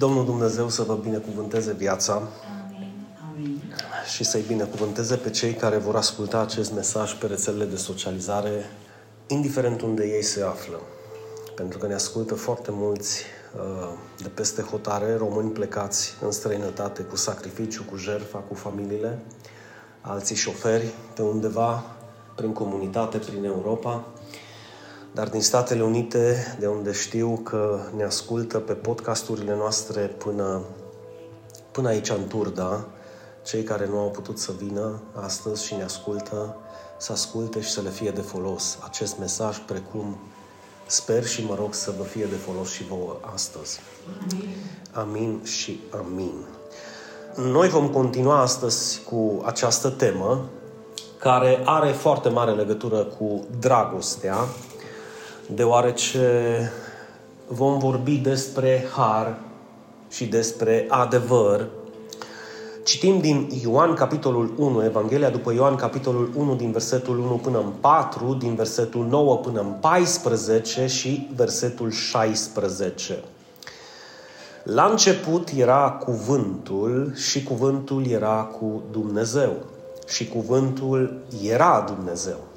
Domnul Dumnezeu să vă binecuvânteze viața Amin. și să-i binecuvânteze pe cei care vor asculta acest mesaj pe rețelele de socializare, indiferent unde ei se află. Pentru că ne ascultă foarte mulți uh, de peste hotare, români plecați în străinătate cu sacrificiu, cu jertfa, cu familiile, alții șoferi pe undeva, prin comunitate, prin Europa, dar din Statele Unite, de unde știu că ne ascultă pe podcasturile noastre până, până aici în Turda, cei care nu au putut să vină astăzi și ne ascultă, să asculte și să le fie de folos acest mesaj, precum sper și mă rog să vă fie de folos și vouă astăzi. Amin și amin. Noi vom continua astăzi cu această temă care are foarte mare legătură cu dragostea, deoarece vom vorbi despre har și despre adevăr. Citim din Ioan, capitolul 1, Evanghelia după Ioan, capitolul 1, din versetul 1 până în 4, din versetul 9 până în 14 și versetul 16. La început era cuvântul și cuvântul era cu Dumnezeu și cuvântul era Dumnezeu.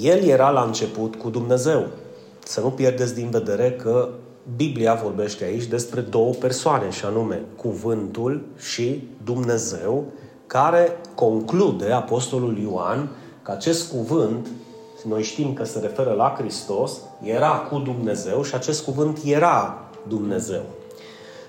El era la început cu Dumnezeu. Să nu pierdeți din vedere că Biblia vorbește aici despre două persoane, și anume cuvântul și Dumnezeu, care conclude Apostolul Ioan că acest cuvânt, noi știm că se referă la Hristos, era cu Dumnezeu și acest cuvânt era Dumnezeu.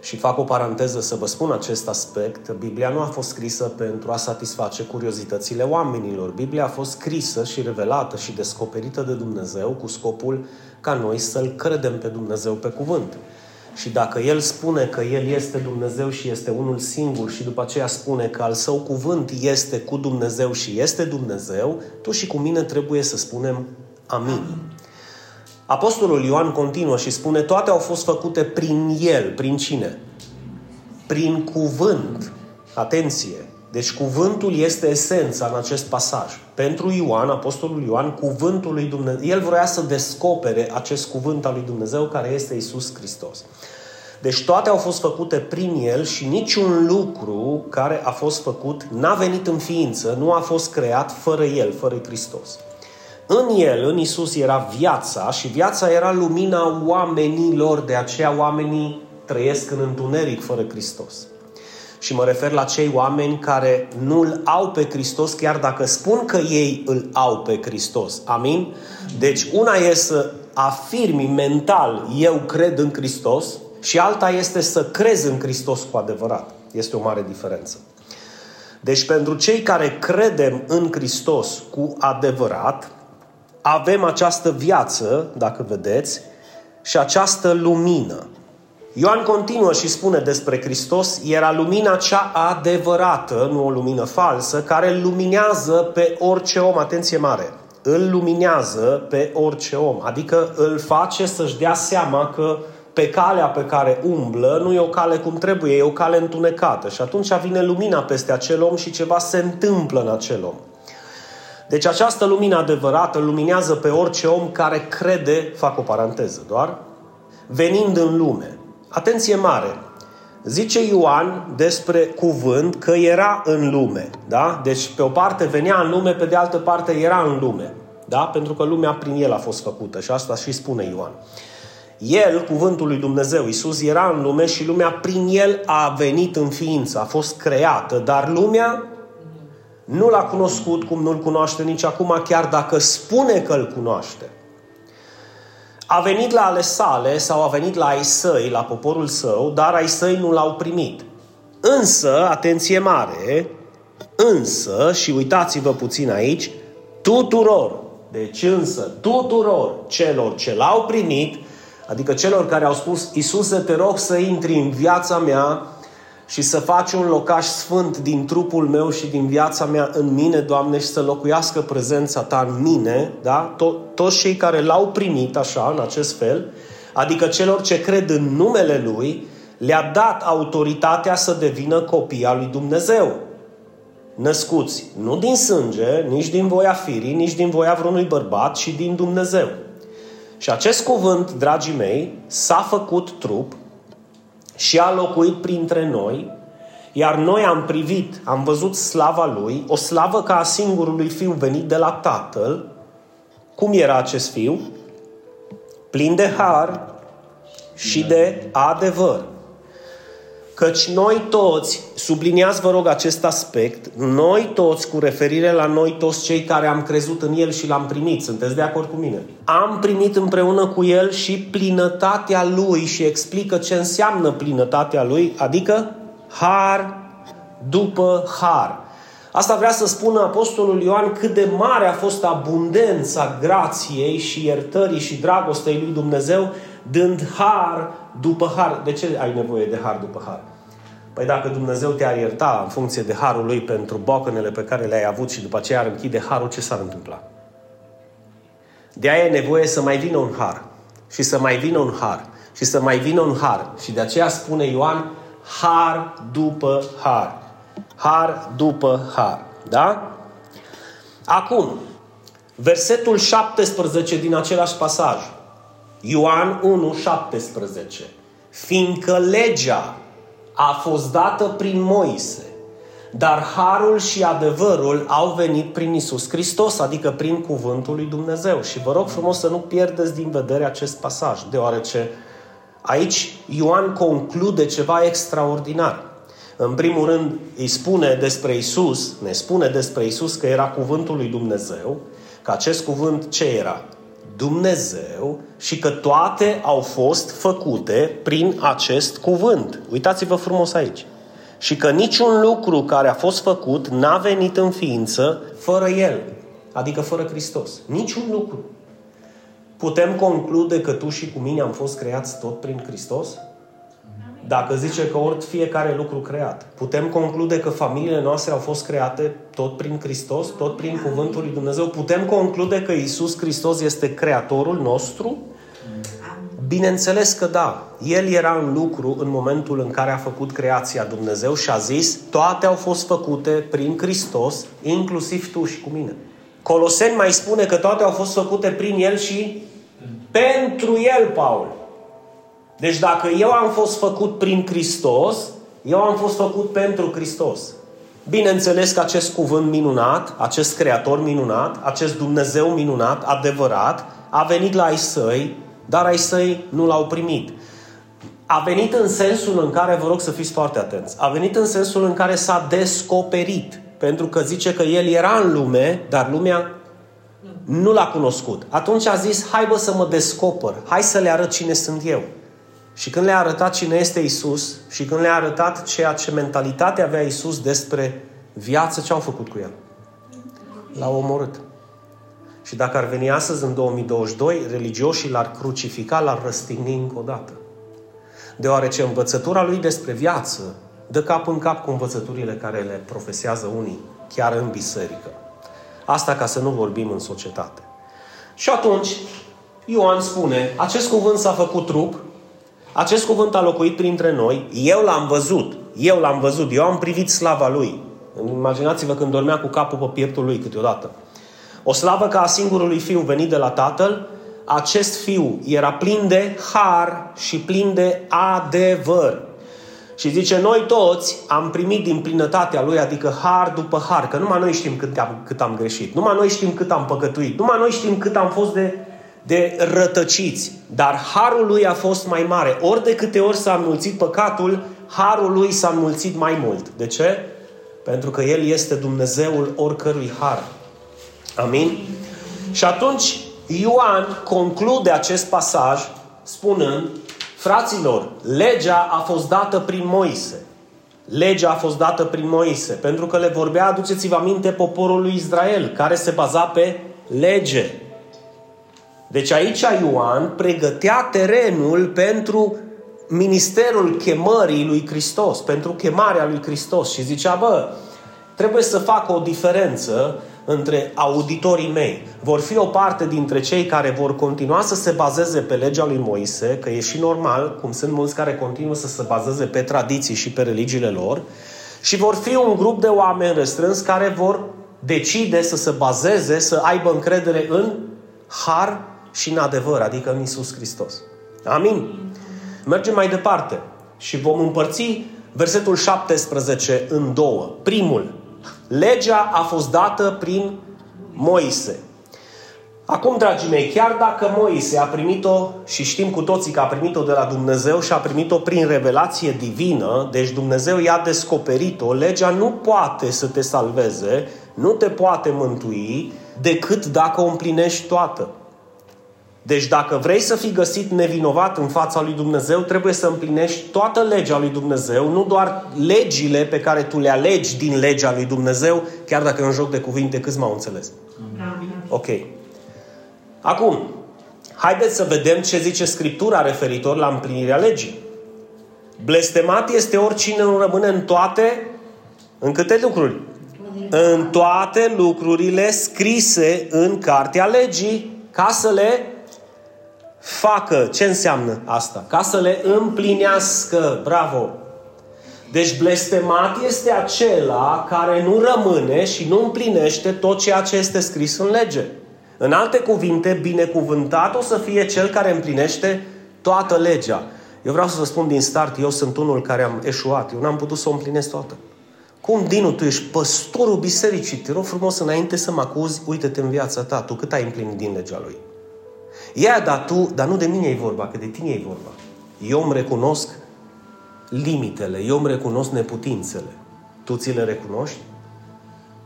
Și fac o paranteză să vă spun acest aspect. Biblia nu a fost scrisă pentru a satisface curiozitățile oamenilor. Biblia a fost scrisă și revelată și descoperită de Dumnezeu cu scopul ca noi să-L credem pe Dumnezeu pe cuvânt. Și dacă El spune că El este Dumnezeu și este unul singur și după aceea spune că al Său cuvânt este cu Dumnezeu și este Dumnezeu, tu și cu mine trebuie să spunem Amin. Apostolul Ioan continuă și spune, toate au fost făcute prin El. Prin cine? Prin cuvânt. Atenție! Deci cuvântul este esența în acest pasaj. Pentru Ioan, Apostolul Ioan, cuvântul lui Dumnezeu, el vrea să descopere acest cuvânt al lui Dumnezeu care este Isus Hristos. Deci toate au fost făcute prin El și niciun lucru care a fost făcut n-a venit în ființă, nu a fost creat fără El, fără Hristos. În el, în Isus, era viața și viața era lumina oamenilor, de aceea oamenii trăiesc în întuneric fără Hristos. Și mă refer la cei oameni care nu îl au pe Hristos, chiar dacă spun că ei îl au pe Hristos. Amin? Deci una e să afirmi mental, eu cred în Hristos, și alta este să crezi în Hristos cu adevărat. Este o mare diferență. Deci pentru cei care credem în Hristos cu adevărat, avem această viață, dacă vedeți, și această lumină. Ioan continuă și spune despre Hristos, era lumina cea adevărată, nu o lumină falsă, care luminează pe orice om, atenție mare, îl luminează pe orice om, adică îl face să-și dea seama că pe calea pe care umblă nu e o cale cum trebuie, e o cale întunecată și atunci vine lumina peste acel om și ceva se întâmplă în acel om. Deci această lumină adevărată luminează pe orice om care crede, fac o paranteză doar, venind în lume. Atenție mare! Zice Ioan despre cuvânt că era în lume. Da? Deci pe o parte venea în lume, pe de altă parte era în lume. Da? Pentru că lumea prin el a fost făcută și asta și spune Ioan. El, cuvântul lui Dumnezeu, Isus, era în lume și lumea prin el a venit în ființă, a fost creată, dar lumea nu l-a cunoscut cum nu-l cunoaște nici acum, chiar dacă spune că îl cunoaște. A venit la ale sale sau a venit la ai săi, la poporul său, dar ai săi nu l-au primit. Însă, atenție mare, însă, și uitați-vă puțin aici, tuturor, deci însă, tuturor celor ce l-au primit, adică celor care au spus, Iisuse, te rog să intri în viața mea, și să faci un locaș sfânt din trupul meu și din viața mea în mine, Doamne, și să locuiască prezența Ta în mine, da? To- toți cei care l-au primit așa, în acest fel, adică celor ce cred în numele Lui, le-a dat autoritatea să devină copii al lui Dumnezeu. Născuți nu din sânge, nici din voia firii, nici din voia vreunui bărbat, ci din Dumnezeu. Și acest cuvânt, dragii mei, s-a făcut trup și a locuit printre noi, iar noi am privit, am văzut slava lui, o slavă ca a singurului fiu venit de la Tatăl. Cum era acest fiu? Plin de har și de adevăr. Căci noi toți, subliniați vă rog acest aspect, noi toți, cu referire la noi toți cei care am crezut în El și l-am primit, sunteți de acord cu mine? Am primit împreună cu El și plinătatea Lui și explică ce înseamnă plinătatea Lui, adică har după har. Asta vrea să spună Apostolul Ioan cât de mare a fost abundența grației și iertării și dragostei lui Dumnezeu, dând har după har. De ce ai nevoie de har după har? Păi dacă Dumnezeu te-ar ierta în funcție de harul lui pentru bocănele pe care le-ai avut și după aceea ar închide harul, ce s-ar întâmpla? De aia e nevoie să mai vină un har. Și să mai vină un har. Și să mai vină un har. Și de aceea spune Ioan, har după har. Har după har. Da? Acum, versetul 17 din același pasaj. Ioan 1, 17. Fiindcă legea a fost dată prin Moise, dar harul și adevărul au venit prin Isus Hristos, adică prin cuvântul lui Dumnezeu. Și vă rog frumos să nu pierdeți din vedere acest pasaj, deoarece aici Ioan conclude ceva extraordinar. În primul rând îi spune despre Isus, ne spune despre Isus că era cuvântul lui Dumnezeu, că acest cuvânt ce era? Dumnezeu și că toate au fost făcute prin acest cuvânt. Uitați-vă frumos aici. Și că niciun lucru care a fost făcut n-a venit în ființă fără El, adică fără Hristos. Niciun lucru. Putem conclude că tu și cu mine am fost creați tot prin Hristos? Dacă zice că ori fiecare lucru creat, putem conclude că familiile noastre au fost create tot prin Hristos, tot prin Cuvântul lui Dumnezeu. Putem conclude că Isus Hristos este creatorul nostru? Bineînțeles că da. El era în lucru în momentul în care a făcut creația Dumnezeu și a zis toate au fost făcute prin Hristos, inclusiv tu și cu mine. Coloseni mai spune că toate au fost făcute prin El și pentru El, Paul. Deci dacă eu am fost făcut prin Hristos, eu am fost făcut pentru Hristos. Bineînțeles că acest cuvânt minunat, acest creator minunat, acest Dumnezeu minunat, adevărat, a venit la ai săi, dar ai săi nu l-au primit. A venit în sensul în care, vă rog să fiți foarte atenți, a venit în sensul în care s-a descoperit. Pentru că zice că el era în lume, dar lumea nu l-a cunoscut. Atunci a zis, hai bă să mă descoper, hai să le arăt cine sunt eu. Și când le-a arătat cine este Isus și când le-a arătat ceea ce mentalitate avea Isus despre viață, ce au făcut cu el? L-au omorât. Și dacă ar veni astăzi, în 2022, religioșii l-ar crucifica, l-ar răstigni încă o dată. Deoarece învățătura lui despre viață dă cap în cap cu învățăturile care le profesează unii, chiar în biserică. Asta ca să nu vorbim în societate. Și atunci, Ioan spune, acest cuvânt s-a făcut trup acest cuvânt a locuit printre noi, eu l-am văzut, eu l-am văzut, eu am privit slava lui. Imaginați-vă când dormea cu capul pe pieptul lui câteodată. O slavă ca a singurului fiu venit de la tatăl, acest fiu era plin de har și plin de adevăr. Și zice, noi toți am primit din plinătatea lui, adică har după har, că numai noi știm cât am, cât am greșit, numai noi știm cât am păcătuit, numai noi știm cât am fost de de rătăciți. Dar harul lui a fost mai mare. Ori de câte ori s-a înmulțit păcatul, harul lui s-a înmulțit mai mult. De ce? Pentru că El este Dumnezeul oricărui har. Amin? Și atunci Ioan conclude acest pasaj spunând, fraților, legea a fost dată prin Moise. Legea a fost dată prin Moise, pentru că le vorbea, aduceți-vă aminte, poporul lui Israel, care se baza pe lege. Deci aici Ioan pregătea terenul pentru ministerul chemării lui Hristos, pentru chemarea lui Hristos și zicea, bă, trebuie să fac o diferență între auditorii mei. Vor fi o parte dintre cei care vor continua să se bazeze pe legea lui Moise, că e și normal, cum sunt mulți care continuă să se bazeze pe tradiții și pe religiile lor, și vor fi un grup de oameni restrâns care vor decide să se bazeze, să aibă încredere în har și în adevăr, adică în Isus Hristos. Amin? Mergem mai departe. Și vom împărți versetul 17 în două. Primul, legea a fost dată prin Moise. Acum, dragii mei, chiar dacă Moise a primit-o și știm cu toții că a primit-o de la Dumnezeu și a primit-o prin revelație divină, deci Dumnezeu i-a descoperit-o, legea nu poate să te salveze, nu te poate mântui decât dacă o împlinești toată. Deci dacă vrei să fii găsit nevinovat în fața lui Dumnezeu, trebuie să împlinești toată legea lui Dumnezeu, nu doar legile pe care tu le alegi din legea lui Dumnezeu, chiar dacă e un joc de cuvinte, câți m-au înțeles? Ok. Acum, haideți să vedem ce zice Scriptura referitor la împlinirea legii. Blestemat este oricine nu rămâne în toate, în câte lucruri? În toate lucrurile scrise în cartea legii, ca să le facă. Ce înseamnă asta? Ca să le împlinească. Bravo! Deci blestemat este acela care nu rămâne și nu împlinește tot ceea ce este scris în lege. În alte cuvinte, binecuvântat o să fie cel care împlinește toată legea. Eu vreau să vă spun din start, eu sunt unul care am eșuat. Eu n-am putut să o împlinesc toată. Cum, Dinu, tu ești păstorul bisericii, te rog frumos înainte să mă acuzi, uite-te în viața ta, tu cât ai împlinit din legea lui? Ia, dar tu, dar nu de mine e vorba, că de tine e vorba. Eu îmi recunosc limitele, eu îmi recunosc neputințele. Tu ți le recunoști?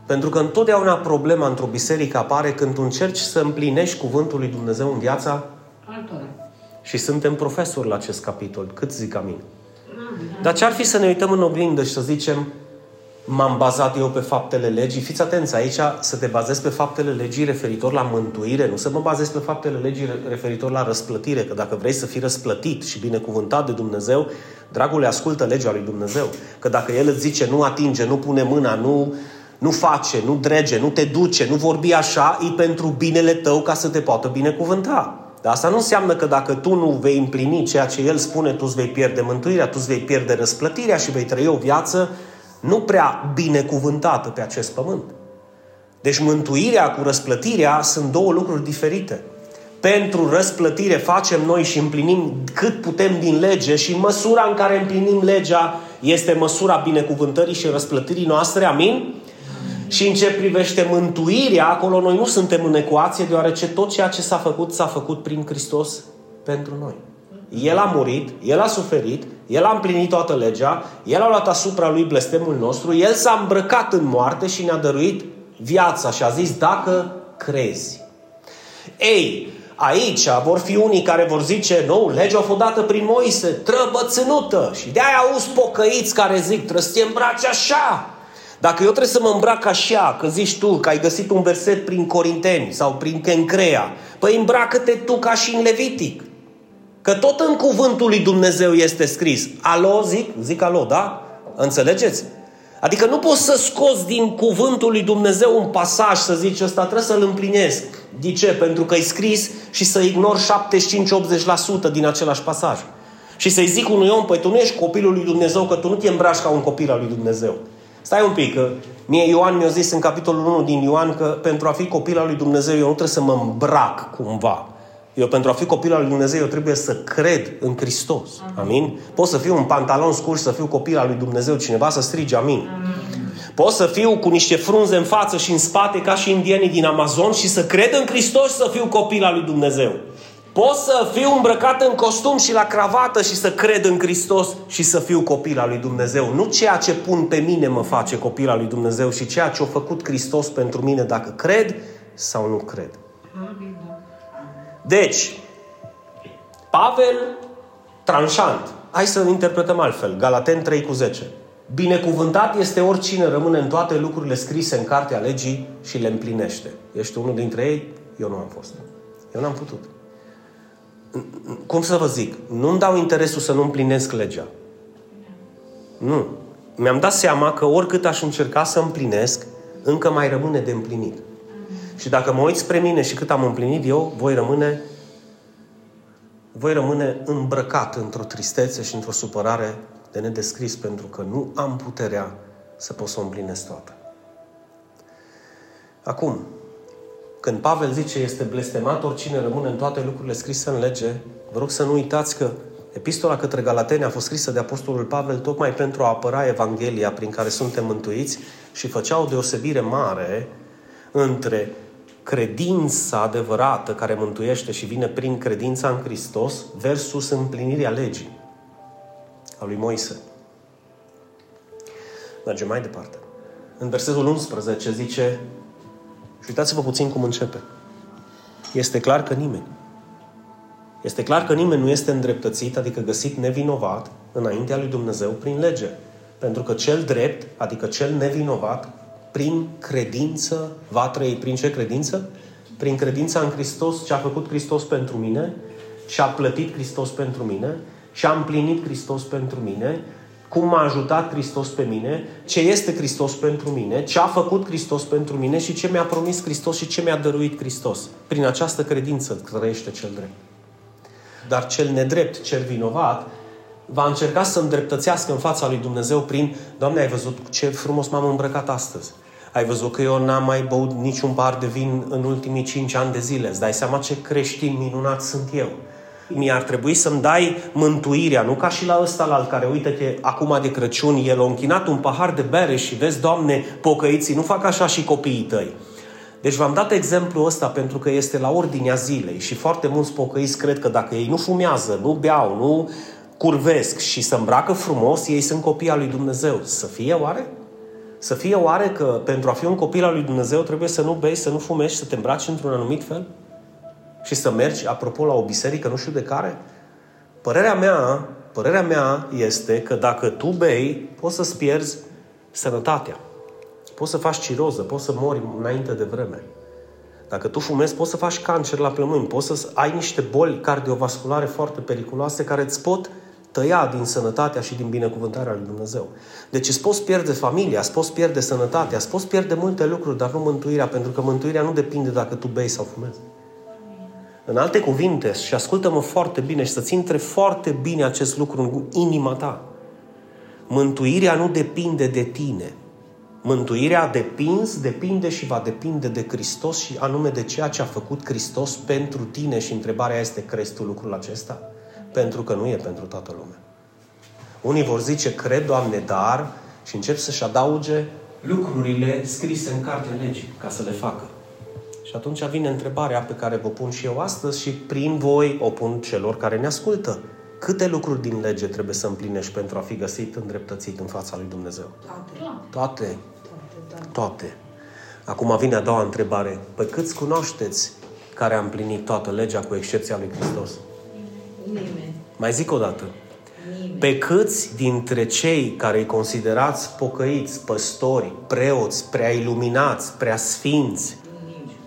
Pentru că întotdeauna problema într-o biserică apare când tu încerci să împlinești cuvântul lui Dumnezeu în viața altora. Și suntem profesori la acest capitol. Cât zic amin? Dar ce ar fi să ne uităm în oglindă și să zicem m-am bazat eu pe faptele legii? Fiți atenți aici să te bazezi pe faptele legii referitor la mântuire, nu să mă bazezi pe faptele legii referitor la răsplătire, că dacă vrei să fii răsplătit și binecuvântat de Dumnezeu, dragule, ascultă legea lui Dumnezeu. Că dacă El îți zice nu atinge, nu pune mâna, nu nu face, nu drege, nu te duce, nu vorbi așa, e pentru binele tău ca să te poată binecuvânta. Dar asta nu înseamnă că dacă tu nu vei împlini ceea ce El spune, tu îți vei pierde mântuirea, tu îți vei pierde răsplătirea și vei trăi o viață nu prea binecuvântată pe acest pământ. Deci mântuirea cu răsplătirea sunt două lucruri diferite. Pentru răsplătire facem noi și împlinim cât putem din lege și în măsura în care împlinim legea este măsura binecuvântării și răsplătirii noastre. Amin? Și în ce privește mântuirea, acolo noi nu suntem în ecuație, deoarece tot ceea ce s-a făcut, s-a făcut prin Hristos pentru noi. El a murit, El a suferit, El a împlinit toată legea, El a luat asupra Lui blestemul nostru, El s-a îmbrăcat în moarte și ne-a dăruit viața și a zis, dacă crezi. Ei, aici vor fi unii care vor zice, nu, legea a fost dată prin Moise, trăbățânută. Și de-aia auzi pocăiți care zic, trebuie să te îmbraci așa, dacă eu trebuie să mă îmbrac așa, că zici tu că ai găsit un verset prin Corinteni sau prin Kencrea, păi îmbracă-te tu ca și în Levitic. Că tot în cuvântul lui Dumnezeu este scris. Alo, zic? Zic alo, da? Înțelegeți? Adică nu poți să scoți din cuvântul lui Dumnezeu un pasaj să zici ăsta trebuie să-l împlinesc. De ce? Pentru că e scris și să ignor 75-80% din același pasaj. Și să-i zic unui om, păi tu nu ești copilul lui Dumnezeu, că tu nu te îmbraci ca un copil al lui Dumnezeu. Stai un pic, că mie Ioan mi-a zis în capitolul 1 din Ioan că pentru a fi copil al lui Dumnezeu eu nu trebuie să mă îmbrac cumva. Eu pentru a fi copil al lui Dumnezeu eu trebuie să cred în Hristos. Amin? Pot să fiu un pantalon scurs, să fiu copil al lui Dumnezeu, cineva să strige amin. Pot să fiu cu niște frunze în față și în spate ca și indienii din Amazon și să cred în Hristos să fiu copil al lui Dumnezeu. Pot să fiu îmbrăcat în costum și la cravată și să cred în Hristos și să fiu copil al lui Dumnezeu. Nu ceea ce pun pe mine mă face copil al lui Dumnezeu, și ceea ce a făcut Hristos pentru mine, dacă cred sau nu cred. Deci, Pavel, tranșant, hai să interpretăm altfel, Galaten 3 cu 10. Binecuvântat este oricine rămâne în toate lucrurile scrise în cartea legii și le împlinește. Ești unul dintre ei? Eu nu am fost. Eu n-am putut cum să vă zic, nu-mi dau interesul să nu împlinesc legea. Nu. Mi-am dat seama că oricât aș încerca să împlinesc, încă mai rămâne de împlinit. Și dacă mă uit spre mine și cât am împlinit eu, voi rămâne voi rămâne îmbrăcat într-o tristețe și într-o supărare de nedescris, pentru că nu am puterea să pot să o împlinesc toată. Acum, când Pavel zice este blestemat oricine rămâne în toate lucrurile scrise în lege, vă rog să nu uitați că Epistola către Galateni a fost scrisă de Apostolul Pavel tocmai pentru a apăra Evanghelia prin care suntem mântuiți și făcea o deosebire mare între credința adevărată care mântuiește și vine prin credința în Hristos versus împlinirea legii a lui Moise. Mergem mai departe. În versetul 11 zice, și uitați-vă puțin cum începe. Este clar că nimeni, este clar că nimeni nu este îndreptățit, adică găsit nevinovat, înaintea lui Dumnezeu prin lege. Pentru că cel drept, adică cel nevinovat, prin credință va trăi. Prin ce credință? Prin credința în Hristos, ce a făcut Hristos pentru mine, ce a plătit Hristos pentru mine, ce a împlinit Hristos pentru mine, cum m-a ajutat Hristos pe mine, ce este Hristos pentru mine, ce a făcut Hristos pentru mine și ce mi-a promis Hristos și ce mi-a dăruit Hristos. Prin această credință trăiește cel drept. Dar cel nedrept, cel vinovat, va încerca să îndreptățească în fața lui Dumnezeu prin Doamne, ai văzut ce frumos m-am îmbrăcat astăzi. Ai văzut că eu n-am mai băut niciun par de vin în ultimii cinci ani de zile. Îți dai seama ce creștin minunat sunt eu. Mi-ar trebui să-mi dai mântuirea, nu ca și la ăsta la care, uite-te, acum de Crăciun, el a închinat un pahar de bere și vezi, Doamne, pocăiții, nu fac așa și copiii tăi. Deci v-am dat exemplul ăsta pentru că este la ordinea zilei și foarte mulți pocăiți cred că dacă ei nu fumează, nu beau, nu curvesc și se îmbracă frumos, ei sunt copii al lui Dumnezeu. Să fie oare? Să fie oare că pentru a fi un copil al lui Dumnezeu trebuie să nu bei, să nu fumezi, să te îmbraci într-un anumit fel? Și să mergi, apropo, la o biserică, nu știu de care? Părerea mea, părerea mea este că dacă tu bei, poți să-ți pierzi sănătatea. Poți să faci ciroză, poți să mori înainte de vreme. Dacă tu fumezi, poți să faci cancer la plămâni, poți să ai niște boli cardiovasculare foarte periculoase care îți pot tăia din sănătatea și din binecuvântarea lui Dumnezeu. Deci îți poți pierde familia, îți poți pierde sănătatea, îți poți pierde multe lucruri, dar nu mântuirea, pentru că mântuirea nu depinde dacă tu bei sau fumezi. În alte cuvinte, și ascultă-mă foarte bine și să-ți intre foarte bine acest lucru în inima ta. Mântuirea nu depinde de tine. Mântuirea depins, depinde și va depinde de Hristos și anume de ceea ce a făcut Hristos pentru tine și întrebarea este, crezi tu lucrul acesta? Pentru că nu e pentru toată lumea. Unii vor zice, cred, Doamne, dar și încep să-și adauge lucrurile scrise în cartea legii ca să le facă. Și atunci vine întrebarea pe care vă pun și eu astăzi și prin voi o pun celor care ne ascultă. Câte lucruri din lege trebuie să împlinești pentru a fi găsit îndreptățit în fața lui Dumnezeu? Toate. Toate. Toate. Acum vine a doua întrebare. Pe câți cunoașteți care a împlinit toată legea cu excepția lui Hristos? Nimeni. Mai zic o dată. Nimeni. Pe câți dintre cei care îi considerați pocăiți, păstori, preoți, prea iluminați, prea sfinți,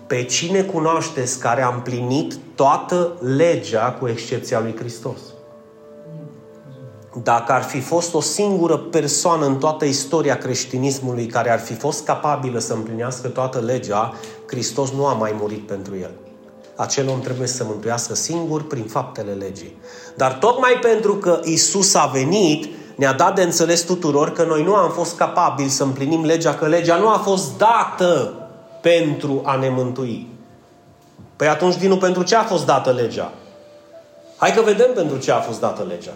pe cine cunoașteți care a împlinit toată legea cu excepția lui Hristos? Dacă ar fi fost o singură persoană în toată istoria creștinismului care ar fi fost capabilă să împlinească toată legea, Hristos nu a mai murit pentru el. Acel om trebuie să mântuiască singur prin faptele legii. Dar tocmai pentru că Isus a venit, ne-a dat de înțeles tuturor că noi nu am fost capabili să împlinim legea, că legea nu a fost dată pentru a ne mântui. Păi atunci, Dinu, pentru ce a fost dată legea? Hai că vedem pentru ce a fost dată legea.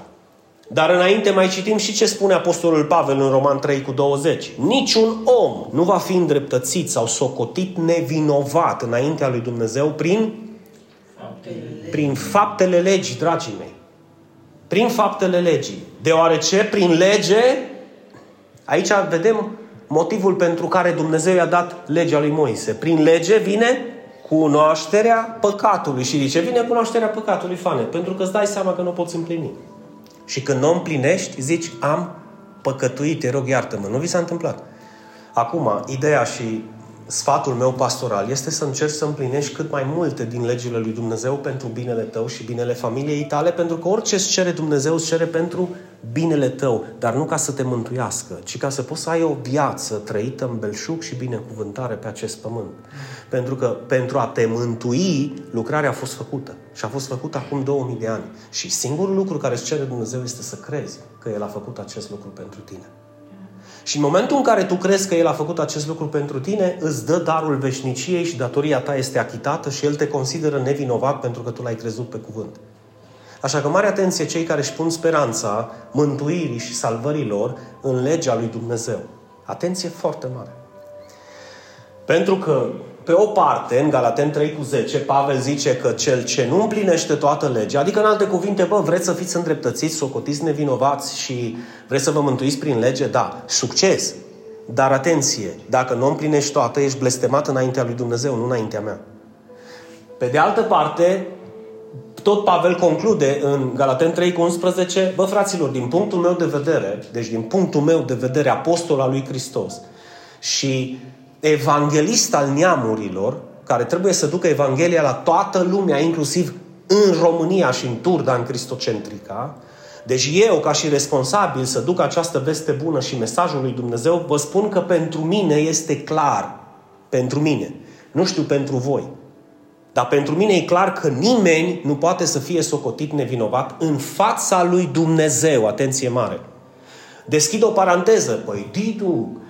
Dar înainte mai citim și ce spune Apostolul Pavel în Roman 3 cu 20. Niciun om nu va fi îndreptățit sau socotit nevinovat înaintea lui Dumnezeu prin faptele, prin faptele legii, dragii mei. Prin faptele legii. Deoarece prin lege, aici vedem motivul pentru care Dumnezeu i-a dat legea lui Moise. Prin lege vine cunoașterea păcatului. Și de ce vine cunoașterea păcatului, fane? Pentru că îți dai seama că nu poți împlini. Și când nu împlinești, zici, am păcătuit, te rog, iartă-mă. Nu vi s-a întâmplat. Acum, ideea și sfatul meu pastoral este să încerci să împlinești cât mai multe din legile lui Dumnezeu pentru binele tău și binele familiei tale, pentru că orice îți cere Dumnezeu îți cere pentru binele tău, dar nu ca să te mântuiască, ci ca să poți să ai o viață trăită în belșug și binecuvântare pe acest pământ. Pentru că pentru a te mântui, lucrarea a fost făcută. Și a fost făcută acum 2000 de ani. Și singurul lucru care îți cere Dumnezeu este să crezi că El a făcut acest lucru pentru tine. Și în momentul în care tu crezi că El a făcut acest lucru pentru tine, îți dă darul veșniciei și datoria ta este achitată și El te consideră nevinovat pentru că tu l-ai crezut pe cuvânt. Așa că mare atenție cei care își pun speranța mântuirii și salvărilor în legea lui Dumnezeu. Atenție foarte mare. Pentru că, pe o parte, în Galaten 3 cu 10, Pavel zice că cel ce nu împlinește toată legea, adică în alte cuvinte, bă, vreți să fiți îndreptățiți, socotiți nevinovați și vreți să vă mântuiți prin lege, da, succes. Dar atenție, dacă nu împlinești toată, ești blestemat înaintea lui Dumnezeu, nu înaintea mea. Pe de altă parte, tot Pavel conclude în Galaten 3 cu 11, bă fraților, din punctul meu de vedere, deci din punctul meu de vedere, apostol al lui Hristos și evanghelist al neamurilor, care trebuie să ducă Evanghelia la toată lumea, inclusiv în România și în Turda, în Cristocentrica, deci eu, ca și responsabil să duc această veste bună și mesajul lui Dumnezeu, vă spun că pentru mine este clar. Pentru mine. Nu știu pentru voi. Dar pentru mine e clar că nimeni nu poate să fie socotit nevinovat în fața lui Dumnezeu. Atenție mare. Deschid o paranteză. Păi, Titu,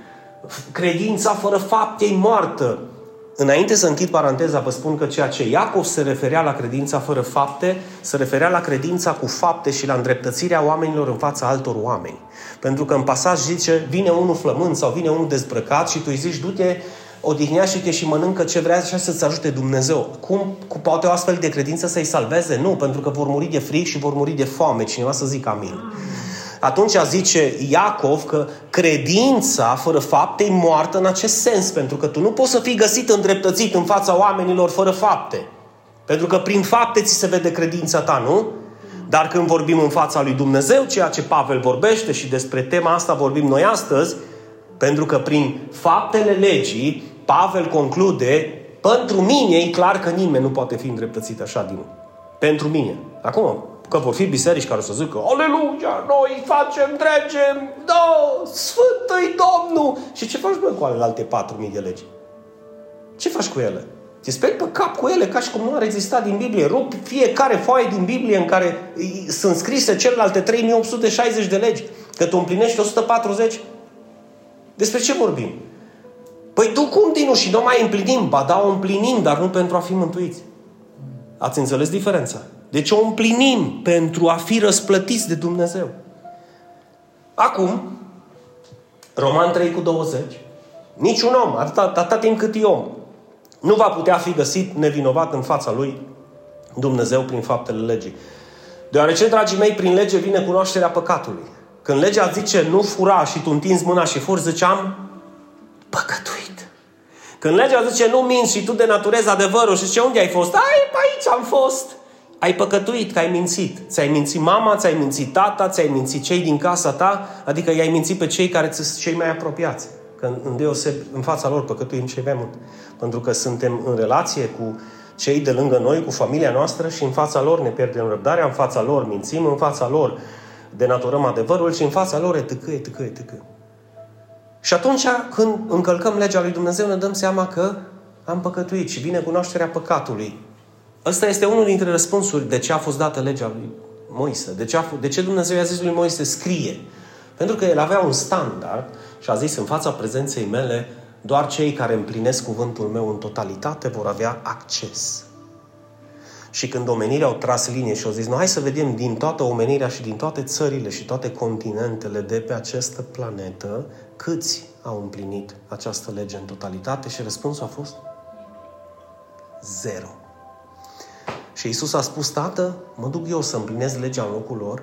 credința fără fapte e moartă. Înainte să închid paranteza, vă spun că ceea ce Iacov se referea la credința fără fapte, se referea la credința cu fapte și la îndreptățirea oamenilor în fața altor oameni. Pentru că în pasaj zice, vine unul flământ sau vine unul dezbrăcat și tu îi zici, du-te, odihnește-te și mănâncă ce vrea și să-ți ajute Dumnezeu. Cum cu poate o astfel de credință să-i salveze? Nu, pentru că vor muri de fric și vor muri de foame. Cineva să zică amin. Atunci zice Iacov că credința fără fapte e moartă în acest sens, pentru că tu nu poți să fii găsit îndreptățit în fața oamenilor fără fapte. Pentru că prin fapte ți se vede credința ta, nu? Dar când vorbim în fața lui Dumnezeu, ceea ce Pavel vorbește și despre tema asta vorbim noi astăzi, pentru că prin faptele legii, Pavel conclude, pentru mine e clar că nimeni nu poate fi îndreptățit așa din Pentru mine. Acum, că vor fi biserici care o să zică Aleluia, noi facem, trecem, da, Sfântă-i Domnul! Și ce faci, bă, cu alte 4.000 de legi? Ce faci cu ele? Te speri pe cap cu ele ca și cum nu ar exista din Biblie. Rup fiecare foaie din Biblie în care sunt scrise celelalte 3860 de legi. Că tu împlinești 140. Despre ce vorbim? Păi tu cum, Dinu, și nu mai împlinim? Ba da, o împlinim, dar nu pentru a fi mântuiți. Ați înțeles diferența? Deci o împlinim pentru a fi răsplătiți de Dumnezeu. Acum, Roman 3 cu 20, niciun om, atâta, atâta timp cât e om, nu va putea fi găsit nevinovat în fața lui Dumnezeu prin faptele legii. Deoarece, dragii mei, prin lege vine cunoașterea păcatului. Când legea zice nu fura și tu întinzi mâna și furi, ziceam păcătuit. Când legea zice nu minți și tu denaturezi adevărul și zice unde ai fost? Ai, aici am fost. Ai păcătuit că ai mințit. Ți-ai mințit mama, ți-ai mințit tata, ți-ai mințit cei din casa ta, adică i-ai mințit pe cei care sunt cei mai apropiați. Că în, deoseb, în fața lor păcătuim cei mai mult. Pentru că suntem în relație cu cei de lângă noi, cu familia noastră și în fața lor ne pierdem răbdarea, în fața lor mințim, în fața lor denaturăm adevărul și în fața lor etc., etc., etc. Și atunci când încălcăm legea lui Dumnezeu ne dăm seama că am păcătuit și vine cunoașterea păcatului. Ăsta este unul dintre răspunsuri de ce a fost dată legea lui Moise. De ce, a, de ce Dumnezeu i-a zis lui Moise scrie? Pentru că el avea un standard și a zis în fața prezenței mele doar cei care împlinesc cuvântul meu în totalitate vor avea acces. Și când omenirea au tras linie și au zis, nu, hai să vedem din toată omenirea și din toate țările și toate continentele de pe această planetă, câți au împlinit această lege în totalitate? Și răspunsul a fost zero. Și Isus a spus, Tată, mă duc eu să împlinesc legea în locul lor.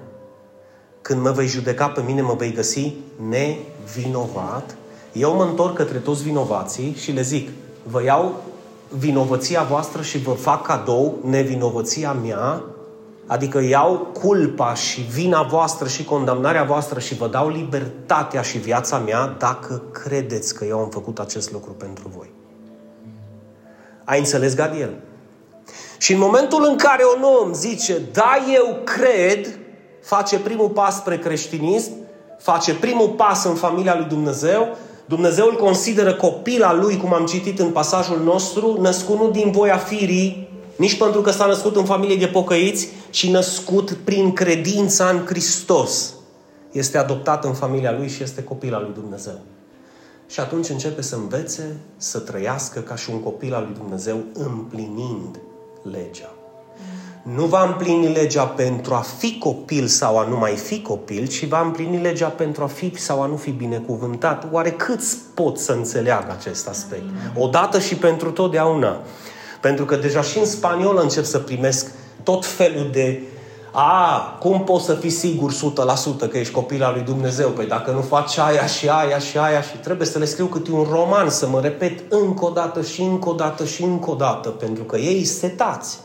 Când mă vei judeca pe mine, mă vei găsi nevinovat. Eu mă întorc către toți vinovații și le zic, vă iau vinovăția voastră și vă fac cadou nevinovăția mea, adică iau culpa și vina voastră și condamnarea voastră și vă dau libertatea și viața mea dacă credeți că eu am făcut acest lucru pentru voi. Ai înțeles, Gadiel? Și în momentul în care un om zice, da, eu cred, face primul pas spre creștinism, face primul pas în familia lui Dumnezeu, Dumnezeu îl consideră copila lui, cum am citit în pasajul nostru, născut nu din voia firii, nici pentru că s-a născut în familie de pocăiți, ci născut prin credința în Hristos. Este adoptat în familia lui și este copil al lui Dumnezeu. Și atunci începe să învețe să trăiască ca și un copil al lui Dumnezeu, împlinind legea. nu va împlini legea pentru a fi copil sau a nu mai fi copil, ci va împlini legea pentru a fi sau a nu fi binecuvântat. Oare câți pot să înțeleagă acest aspect? Odată și pentru totdeauna. Pentru că deja și în spaniolă încep să primesc tot felul de a, cum poți să fii sigur 100% că ești copil al lui Dumnezeu? Păi dacă nu faci aia și aia și aia și trebuie să le scriu câte un roman, să mă repet încă o dată și încă o dată și încă o dată, pentru că ei setați.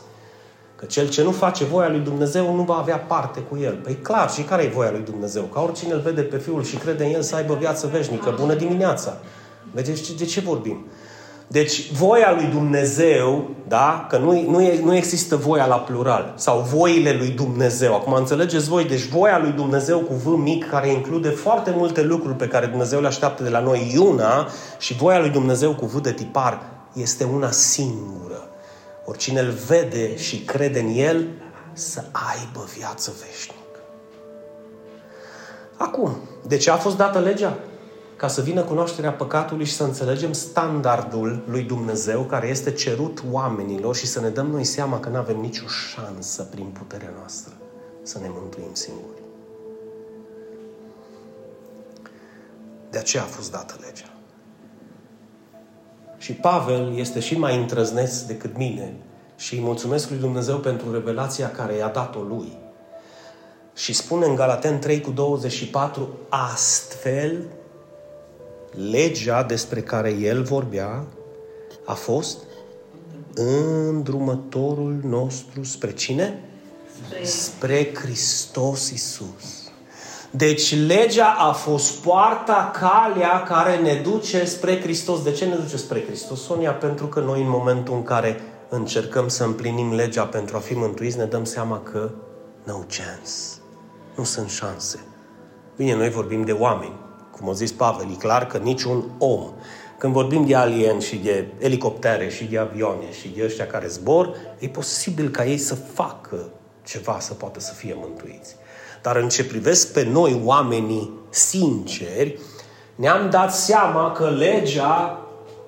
Că cel ce nu face voia lui Dumnezeu nu va avea parte cu el. Păi clar, și care e voia lui Dumnezeu? Ca oricine îl vede pe Fiul și crede în el să aibă viață veșnică. Bună dimineața! Vedeți de ce vorbim? Deci, voia lui Dumnezeu, da? Că nu, nu, e, nu există voia la plural. Sau voile lui Dumnezeu. Acum înțelegeți voi, deci voia lui Dumnezeu cu V mic, care include foarte multe lucruri pe care Dumnezeu le așteaptă de la noi, una, și voia lui Dumnezeu cu V de tipar, este una singură. Oricine îl vede și crede în el, să aibă viață veșnică. Acum, de ce a fost dată legea? Ca să vină cunoașterea păcatului și să înțelegem standardul lui Dumnezeu care este cerut oamenilor și să ne dăm noi seama că nu avem nicio șansă prin puterea noastră să ne mântuim singuri. De aceea a fost dată legea. Și Pavel este și mai întrăzneț decât mine și îi mulțumesc lui Dumnezeu pentru revelația care i-a dat-o lui. Și spune în Galaten 3 cu 24, astfel legea despre care el vorbea a fost îndrumătorul nostru spre cine? Spre, spre Hristos Isus. Deci legea a fost poarta, calea care ne duce spre Hristos. De ce ne duce spre Hristos, Sonia? Pentru că noi în momentul în care încercăm să împlinim legea pentru a fi mântuiți, ne dăm seama că no chance. Nu sunt șanse. Bine, noi vorbim de oameni. Cum a zis Pavel, e clar că niciun om, când vorbim de alieni și de elicoptere și de avioane și de ăștia care zbor, e posibil ca ei să facă ceva să poată să fie mântuiți. Dar în ce privesc pe noi, oamenii sinceri, ne-am dat seama că legea,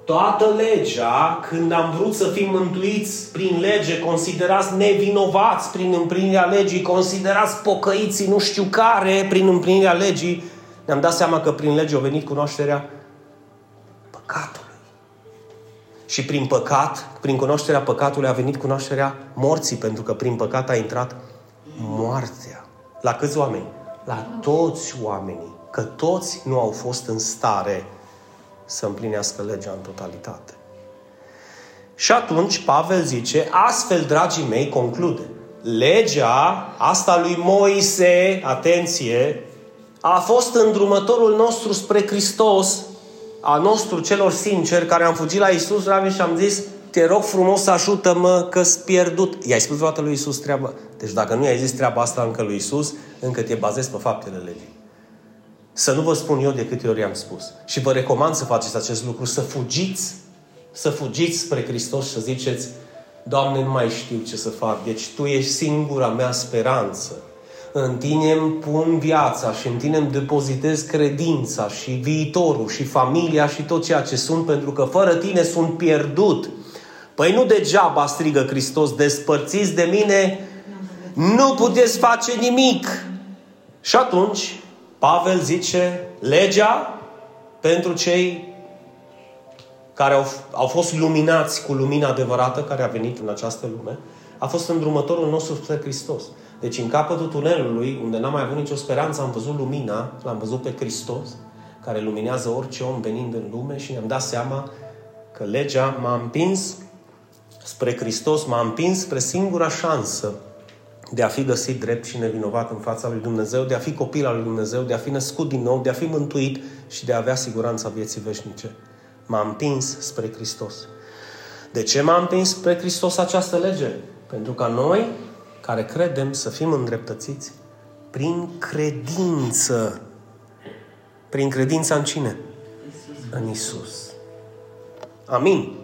toată legea, când am vrut să fim mântuiți prin lege, considerați nevinovați prin împlinirea legii, considerați pocăiții nu știu care prin împlinirea legii, ne-am dat seama că prin lege a venit cunoașterea păcatului. Și prin păcat, prin cunoașterea păcatului a venit cunoașterea morții, pentru că prin păcat a intrat moartea. La câți oameni? La toți oamenii. Că toți nu au fost în stare să împlinească legea în totalitate. Și atunci Pavel zice, astfel, dragii mei, conclude, legea asta lui Moise, atenție, a fost îndrumătorul nostru spre Hristos, a nostru celor sinceri care am fugit la Isus, Ravi, și am zis, te rog frumos, ajută-mă că-s pierdut. I-ai spus vreodată lui Isus treaba? Deci dacă nu i-ai zis treaba asta încă lui Isus, încă te bazezi pe faptele legii. Să nu vă spun eu de câte ori am spus. Și vă recomand să faceți acest lucru, să fugiți, să fugiți spre Hristos și să ziceți, Doamne, nu mai știu ce să fac, deci Tu ești singura mea speranță în tine îmi pun viața și în tine îmi depozitez credința și viitorul și familia și tot ceea ce sunt, pentru că fără tine sunt pierdut. Păi nu degeaba strigă Hristos, despărțiți de mine, nu puteți face nimic. Și atunci, Pavel zice, legea pentru cei care au, au fost luminați cu lumina adevărată care a venit în această lume, a fost îndrumătorul nostru spre Hristos. Deci în capătul tunelului, unde n-am mai avut nicio speranță, am văzut lumina, l-am văzut pe Hristos, care luminează orice om venind în lume și ne-am dat seama că legea m-a împins spre Hristos, m-a împins spre singura șansă de a fi găsit drept și nevinovat în fața lui Dumnezeu, de a fi copil al lui Dumnezeu, de a fi născut din nou, de a fi mântuit și de a avea siguranța vieții veșnice. M-a împins spre Hristos. De ce m-a împins spre Hristos această lege? Pentru ca noi care credem să fim îndreptățiți prin credință. Prin credința în cine? Isus. În Isus. Amin.